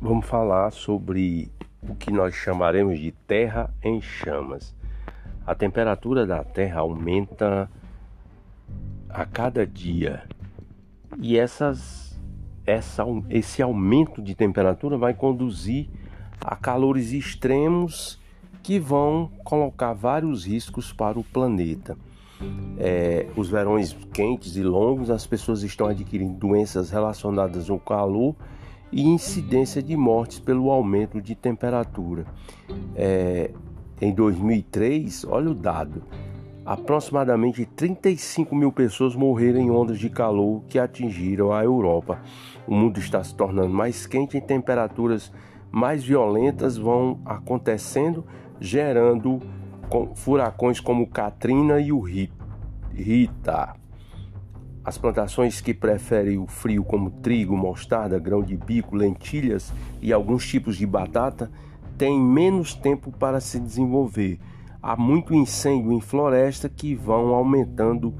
vamos falar sobre o que nós chamaremos de terra em chamas. A temperatura da Terra aumenta a cada dia e essas, essa, esse aumento de temperatura vai conduzir a calores extremos que vão colocar vários riscos para o planeta. É, os verões quentes e longos, as pessoas estão adquirindo doenças relacionadas ao calor e incidência de mortes pelo aumento de temperatura. É, em 2003, olha o dado, aproximadamente 35 mil pessoas morreram em ondas de calor que atingiram a Europa. O mundo está se tornando mais quente e temperaturas mais violentas vão acontecendo, gerando furacões como Katrina e o Rita. As plantações que preferem o frio, como trigo, mostarda, grão de bico, lentilhas e alguns tipos de batata, têm menos tempo para se desenvolver. Há muito incêndio em floresta que vão aumentando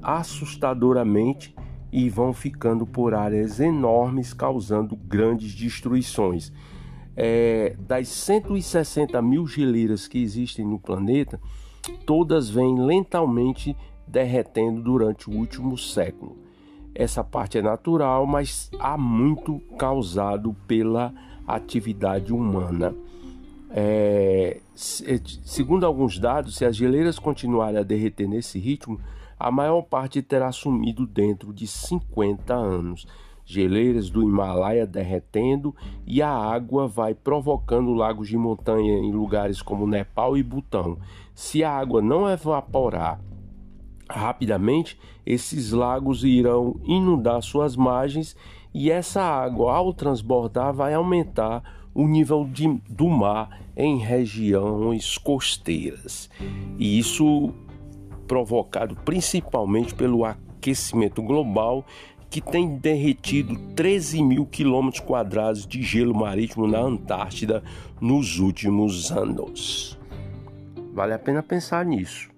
assustadoramente e vão ficando por áreas enormes, causando grandes destruições. É, das 160 mil geleiras que existem no planeta, todas vêm lentamente derretendo durante o último século. Essa parte é natural, mas há muito causado pela atividade humana. É, é, segundo alguns dados, se as geleiras continuarem a derreter nesse ritmo, a maior parte terá sumido dentro de 50 anos. Geleiras do Himalaia derretendo e a água vai provocando lagos de montanha em lugares como Nepal e Butão. Se a água não evaporar Rapidamente, esses lagos irão inundar suas margens e essa água, ao transbordar, vai aumentar o nível de, do mar em regiões costeiras. E isso provocado principalmente pelo aquecimento global que tem derretido 13 mil quilômetros quadrados de gelo marítimo na Antártida nos últimos anos. Vale a pena pensar nisso.